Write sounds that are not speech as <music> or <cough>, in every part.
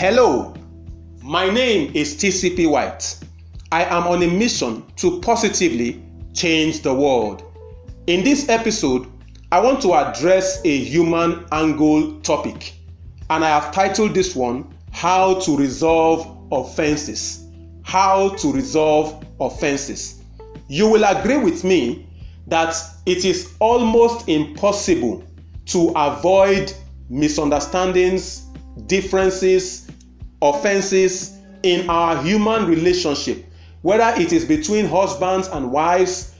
Hello, my name is TCP White. I am on a mission to positively change the world. In this episode, I want to address a human angle topic, and I have titled this one How to Resolve Offenses. How to Resolve Offenses. You will agree with me that it is almost impossible to avoid misunderstandings, differences, offenses in our human relationship, whether it is between husbands and wives,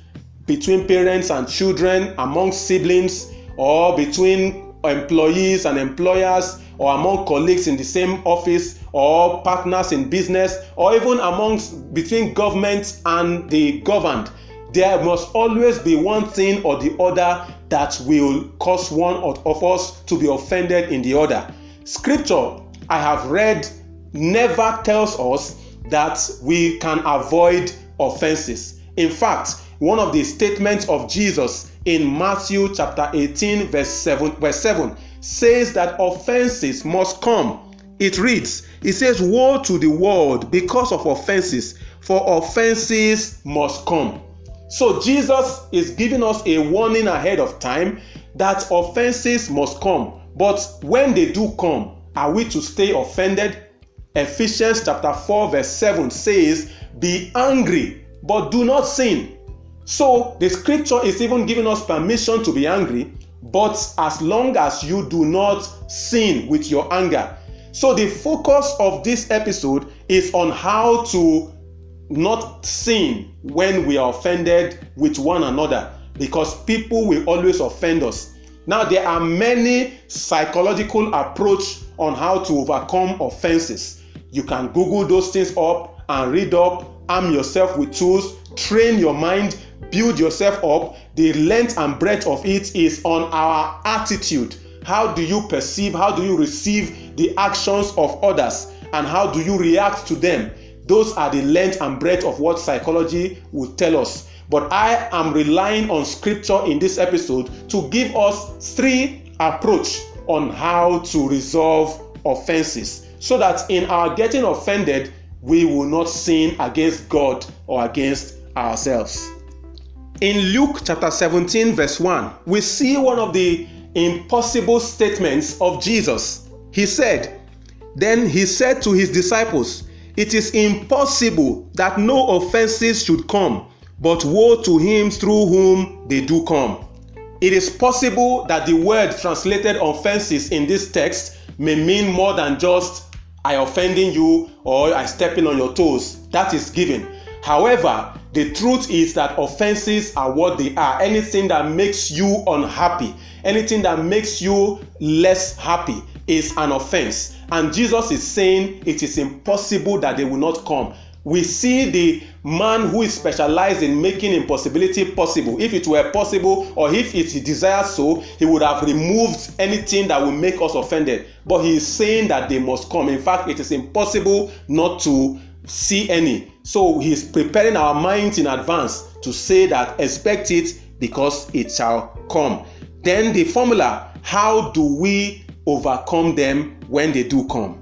between parents and children, among siblings, or between employees and employers, or among colleagues in the same office, or partners in business, or even amongst between government and the governed there must always be one thing or the other that will cause one of us to be offended in the other. Scripture I have read never tells us that we can avoid offenses. In fact, one of the statements of Jesus in Matthew chapter 18 verse 7 verse 7 says that offenses must come. It reads, it says woe to the world because of offenses, for offenses must come. So Jesus is giving us a warning ahead of time that offenses must come. But when they do come, are we to stay offended? Ephesians chapter 4 verse 7 says, "Be angry, but do not sin." So the scripture is even giving us permission to be angry, but as long as you do not sin with your anger. So the focus of this episode is on how to not sin when we are offended with one another because people will always offend us. Now, there are many psychological approach on how to overcome offenses. You can Google those things up and read up, arm yourself with tools, train your mind, build yourself up. The length and breadth of it is on our attitude. How do you perceive, how do you receive the actions of others, and how do you react to them? Those are the length and breadth of what psychology will tell us. But I am relying on scripture in this episode to give us three approach on how to resolve offenses so that in our getting offended we will not sin against God or against ourselves. In Luke chapter 17 verse 1, we see one of the impossible statements of Jesus. He said, Then he said to his disciples, it is impossible that no offenses should come, but woe to him through whom they do come. It is possible that the word translated offenses in this text may mean more than just I offending you or I stepping on your toes. That is given. However, the truth is that offenses are what they are. Anything that makes you unhappy, anything that makes you less happy is an offense. And Jesus is saying it is impossible that they will not come. We see the man who is specialized in making impossibility possible. If it were possible, or if it desires so, he would have removed anything that will make us offended. But he is saying that they must come. In fact, it is impossible not to see any. So he is preparing our minds in advance to say that expect it because it shall come. Then the formula how do we overcome them when they do come.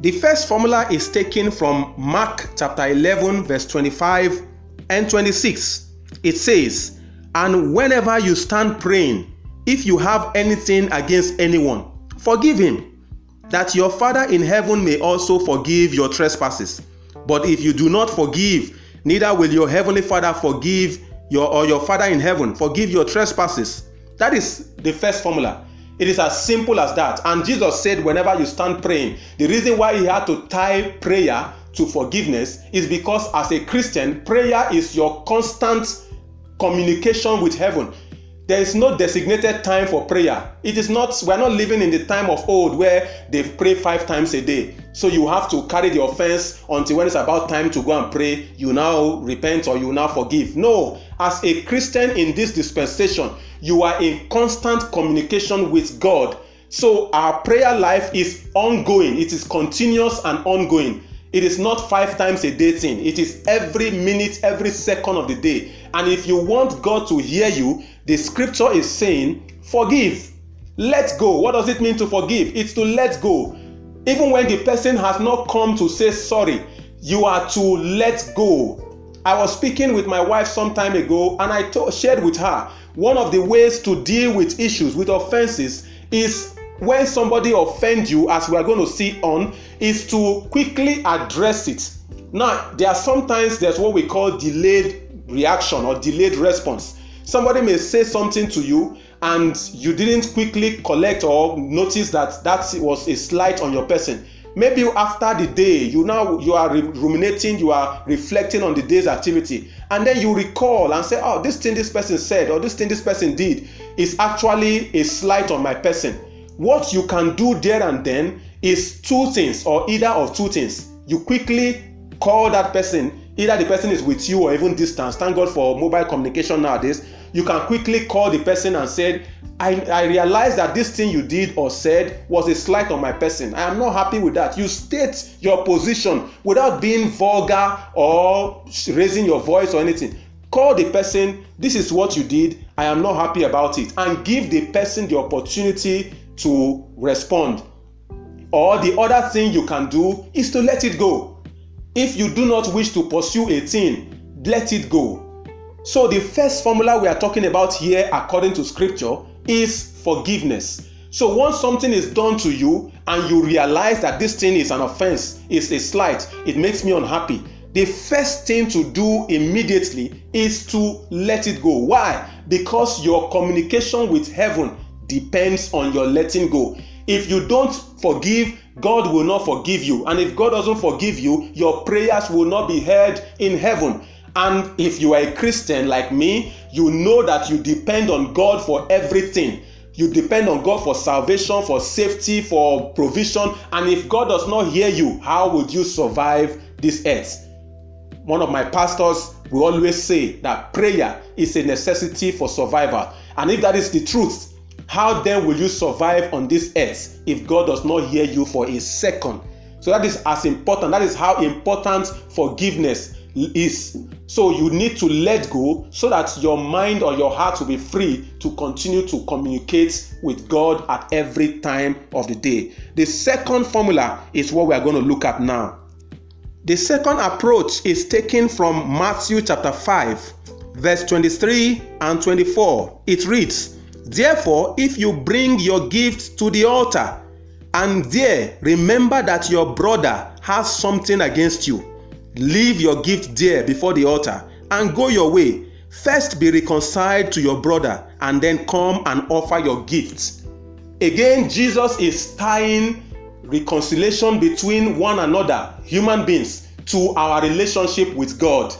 The first formula is taken from Mark chapter 11, verse 25 and 26. It says, And whenever you stand praying, if you have anything against anyone, forgive him, that your Father in heaven may also forgive your trespasses. But if you do not forgive, neither will your heavenly Father forgive your or your Father in heaven forgive your trespasses. That is the first formula. It is as simple as that. And Jesus said, whenever you stand praying, the reason why he had to tie prayer to forgiveness is because as a Christian, prayer is your constant communication with heaven. There is no designated time for prayer. It is not, we're not living in the time of old where they pray five times a day. So you have to carry the offense until when it's about time to go and pray, you now repent or you now forgive. No, as a Christian in this dispensation, you are in constant communication with God. So our prayer life is ongoing, it is continuous and ongoing. It is not five times a day thing. It is every minute, every second of the day. And if you want God to hear you, the scripture is saying, forgive. Let go. What does it mean to forgive? It's to let go. Even when the person has not come to say sorry, you are to let go. I was speaking with my wife some time ago and I told, shared with her one of the ways to deal with issues, with offenses, is when somebody offends you, as we are going to see on, is to quickly address it. Now, there are sometimes there's what we call delayed reaction or delayed response. Somebody may say something to you and you didn't quickly collect or notice that that was a slight on your person maybe after the day you now you are ruminating you are reflecting on the day's activity and then you recall and say oh this thing this person said or this thing this person did is actually a slight on my person what you can do there and then is two things or either of two things you quickly call that person either the person is with you or even distance thank god for mobile communication nowadays you can quickly call the person and say I, I realize that this thing you did or said was a slight on my person. I am not happy with that. You state your position without being vulgar or raising your voice or anything. Call the person, this is what you did, I am not happy about it, and give the person the opportunity to respond. Or the other thing you can do is to let it go. If you do not wish to pursue a thing, let it go so, the first formula we are talking about here, according to scripture, is forgiveness. So, once something is done to you and you realize that this thing is an offense, it's a slight, it makes me unhappy, the first thing to do immediately is to let it go. Why? Because your communication with heaven depends on your letting go. If you don't forgive, God will not forgive you. And if God doesn't forgive you, your prayers will not be heard in heaven. And if you are a Christian like me, you know that you depend on God for everything. You depend on God for salvation, for safety, for provision. And if God does not hear you, how would you survive this earth? One of my pastors will always say that prayer is a necessity for survival. And if that is the truth, how then will you survive on this earth if God does not hear you for a second? So that is as important. That is how important forgiveness is so you need to let go so that your mind or your heart will be free to continue to communicate with God at every time of the day. The second formula is what we are going to look at now. The second approach is taken from Matthew chapter 5, verse 23 and 24. It reads, Therefore, if you bring your gift to the altar, and there remember that your brother has something against you, Leave your gift there before the altar and go your way. First be reconciled to your brother and then come and offer your gifts. Again, Jesus is tying reconciliation between one another, human beings, to our relationship with God.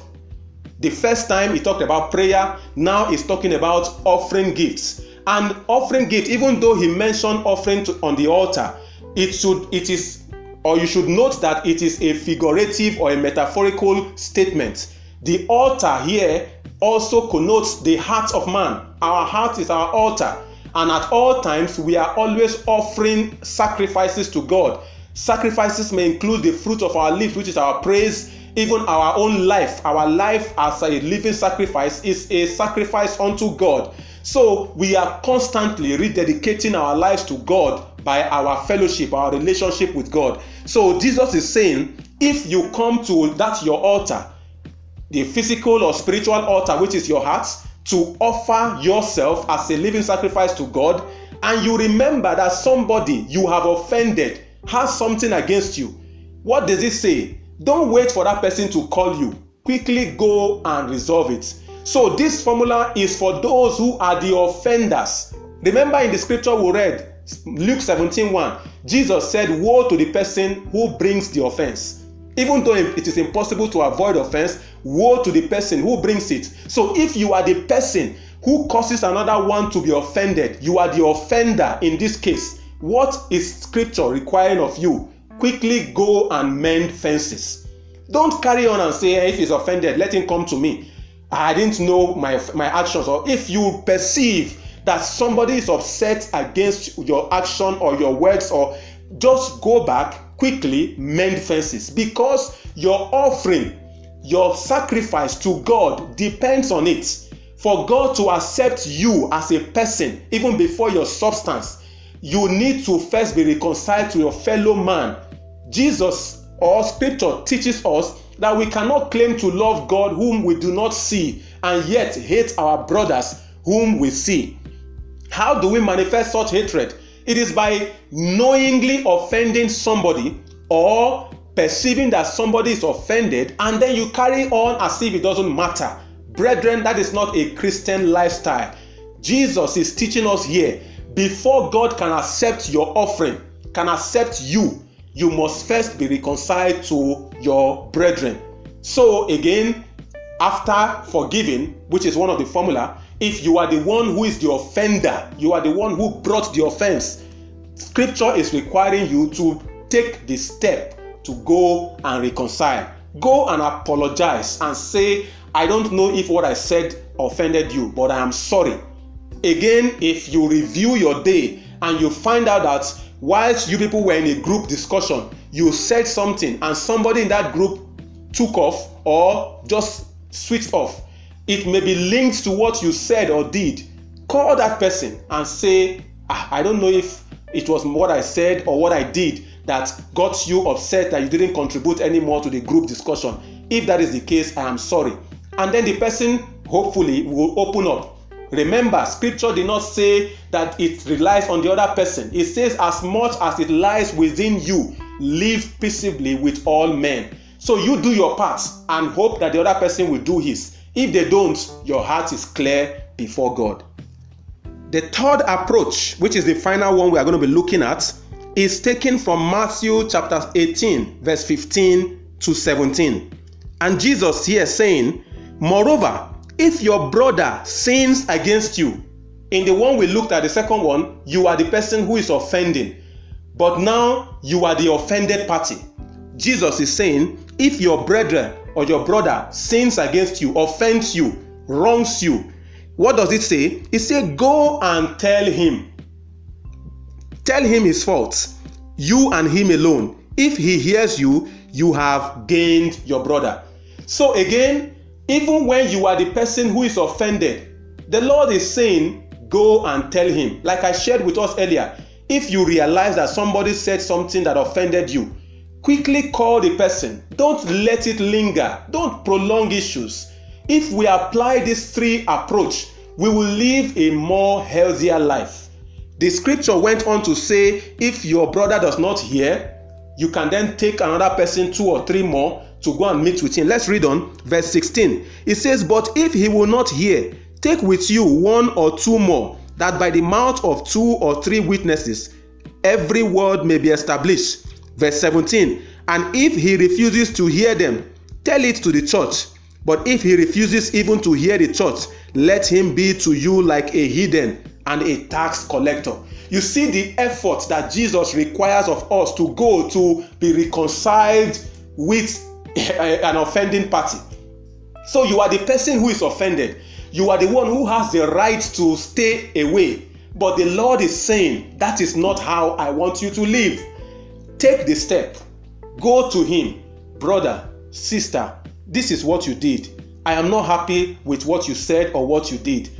The first time he talked about prayer, now he's talking about offering gifts. And offering gift, even though he mentioned offering to, on the altar, it should it is or you should note that it is a figurative or a metaphorical statement. The altar here also connotes the heart of man. Our heart is our altar, and at all times we are always offering sacrifices to God. Sacrifices may include the fruit of our lips, which is our praise, even our own life. Our life as a living sacrifice is a sacrifice unto God. So we are constantly rededicating our lives to God by our fellowship, our relationship with God. So Jesus is saying, if you come to that your altar, the physical or spiritual altar, which is your heart, to offer yourself as a living sacrifice to God, and you remember that somebody you have offended has something against you, what does it say? Don't wait for that person to call you. Quickly go and resolve it. So, this formula is for those who are the offenders. Remember in the scripture we read, Luke 17 1, Jesus said, Woe to the person who brings the offense. Even though it is impossible to avoid offense, woe to the person who brings it. So if you are the person who causes another one to be offended, you are the offender in this case. What is scripture requiring of you? Quickly go and mend fences. Don't carry on and say, if he's offended, let him come to me. I didn't know my, my actions. Or if you perceive that somebody is upset against your action or your words or just go back quickly mend fences because your offering your sacrifice to god depends on it for god to accept you as a person even before your substance you need to first be reconciled to your fellow man. Jesus or scripture teaches us that we cannot claim to love God whom we do not see and yet hate our brothers whom we see. How do we manifest such hatred? It is by knowingly offending somebody or perceiving that somebody is offended and then you carry on as if it doesn't matter. Brethren, that is not a Christian lifestyle. Jesus is teaching us here before God can accept your offering, can accept you, you must first be reconciled to your brethren. So, again, after forgiving, which is one of the formula, if you are the one who is the offender, you are the one who brought the offense, scripture is requiring you to take the step to go and reconcile. Go and apologize and say, I don't know if what I said offended you, but I am sorry. Again, if you review your day and you find out that whilst you people were in a group discussion, you said something and somebody in that group took off or just switched off, it may be linked to what you said or did. Call that person and say, ah, I don't know if it was what I said or what I did that got you upset that you didn't contribute anymore to the group discussion. If that is the case, I am sorry. And then the person hopefully will open up. Remember, scripture did not say that it relies on the other person. It says, as much as it lies within you, live peaceably with all men. So you do your part and hope that the other person will do his. If they don't, your heart is clear before God. The third approach, which is the final one we are going to be looking at, is taken from Matthew chapter 18, verse 15 to 17. And Jesus here saying, Moreover, if your brother sins against you, in the one we looked at, the second one, you are the person who is offending. But now you are the offended party. Jesus is saying, if your brethren or your brother sins against you, offends you, wrongs you, what does it say? It says, Go and tell him. Tell him his faults, you and him alone. If he hears you, you have gained your brother. So, again, even when you are the person who is offended, the Lord is saying, Go and tell him. Like I shared with us earlier, if you realize that somebody said something that offended you, quickly call the person. Don't let it linger. Don't prolong issues. If we apply this three approach, we will live a more healthier life. The scripture went on to say, if your brother does not hear, you can then take another person, two or three more, to go and meet with him. Let's read on verse 16. It says, But if he will not hear, take with you one or two more, that by the mouth of two or three witnesses every word may be established. Verse 17. And if he refuses to hear them, tell it to the church. But if he refuses even to hear the church, let him be to you like a heathen and a tax collector. You see the effort that Jesus requires of us to go to be reconciled with eh, eh, an offending party. So you are the person who is offended. You are the one who has the right to stay away. But the Lord is saying, that is not how I want you to live. Take the step. Go to Him. Brother, sister, this is what you did. I am not happy with what you said or what you did.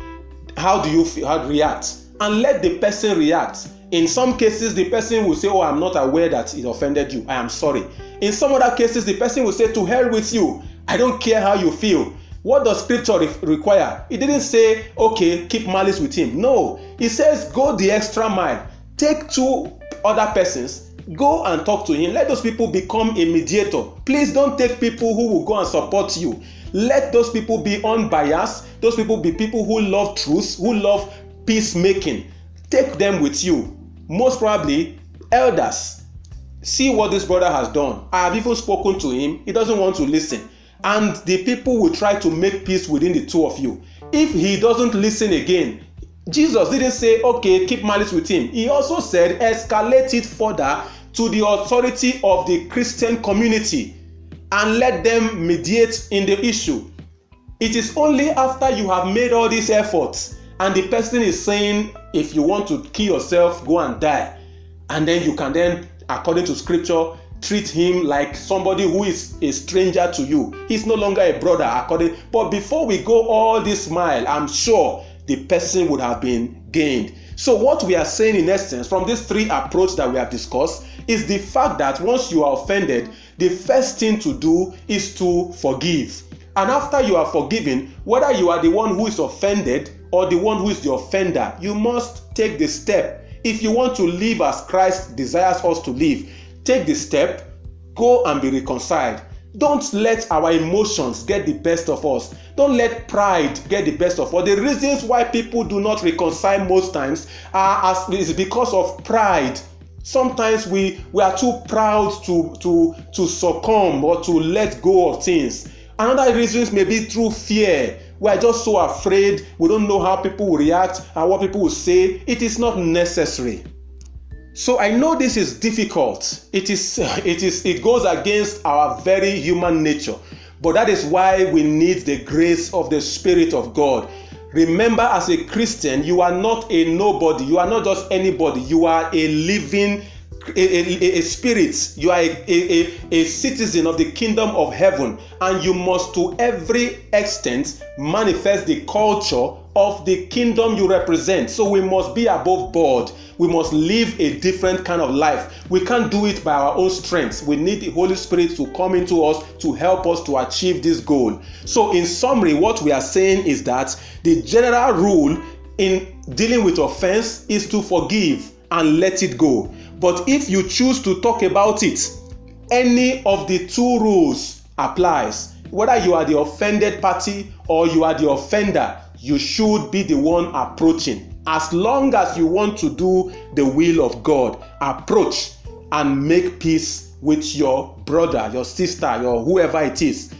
How do you feel, how react? And let the person react. In some cases, the person will say, Oh, I'm not aware that it offended you. I am sorry. In some other cases, the person will say, To hell with you. I don't care how you feel. What does scripture re- require? It didn't say, Okay, keep malice with him. No, it says, Go the extra mile. Take two other persons go and talk to him let those people become a mediator please don't take people who will go and support you let those people be unbiased those people be people who love truth who love peacemaking. Take them with you. Most probably elders. See what this brother has done. I have even spoken to him. He doesn't want to listen. And the people will try to make peace within the two of you. If he doesn't listen again jesus didn't say okay keep malice with him. He also said escalate it further to the authority of the christian community and let them mediate in the issue. It is only after you have made all these efforts and the person is saying if you want to kill yourself go and die. And then you can then according to scripture treat him like somebody who is a stranger to you. He's no longer a brother according but before we go all this mile i'm sure the person would have been gained. So, what we are saying in essence from these three approaches that we have discussed is the fact that once you are offended, the first thing to do is to forgive. And after you are forgiven, whether you are the one who is offended or the one who is the offender, you must take the step. If you want to live as Christ desires us to live, take the step, go and be reconciled. Don't let our emotions get the best of us. Don't let pride get the best of us. The reasons why people do not reconcile most times are as is because of pride. Sometimes we, we are too proud to, to, to succumb or to let go of things. Another reasons may be through fear. We are just so afraid. We don't know how people will react and what people will say. It is not necessary. So I know this is difficult. It is <laughs> it is it goes against our very human nature. But that is why we need the grace of the spirit of God. Remember as a Christian, you are not a nobody. You are not just anybody. You are a living a, a, a, spirit, you are a, a, a citizen of the kingdom of heaven, and you must, to every extent, manifest the culture of the kingdom you represent. So we must be above board. We must live a different kind of life. We can't do it by our own strength. We need the Holy Spirit to come into us to help us to achieve this goal. So, in summary, what we are saying is that the general rule in dealing with offense is to forgive and let it go. But if you choose to talk about it, any of the two rules applies. Whether you are the offended party or you are the offender, you should be the one approaching. As long as you want to do the will of God, approach and make peace with your brother, your sister, your whoever it is.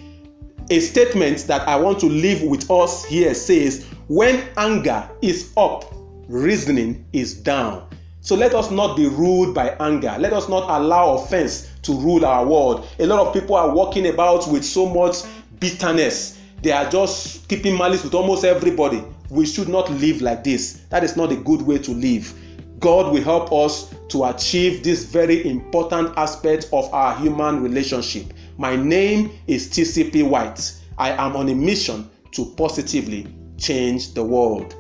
A statement that I want to leave with us here says, When anger is up, reasoning is down. So let us not be ruled by anger. Let us not allow offense to rule our world. A lot of people are walking about with so much bitterness. They are just keeping malice with almost everybody. We should not live like this. That is not a good way to live. God will help us to achieve this very important aspect of our human relationship. My name is TCP White. I am on a mission to positively change the world.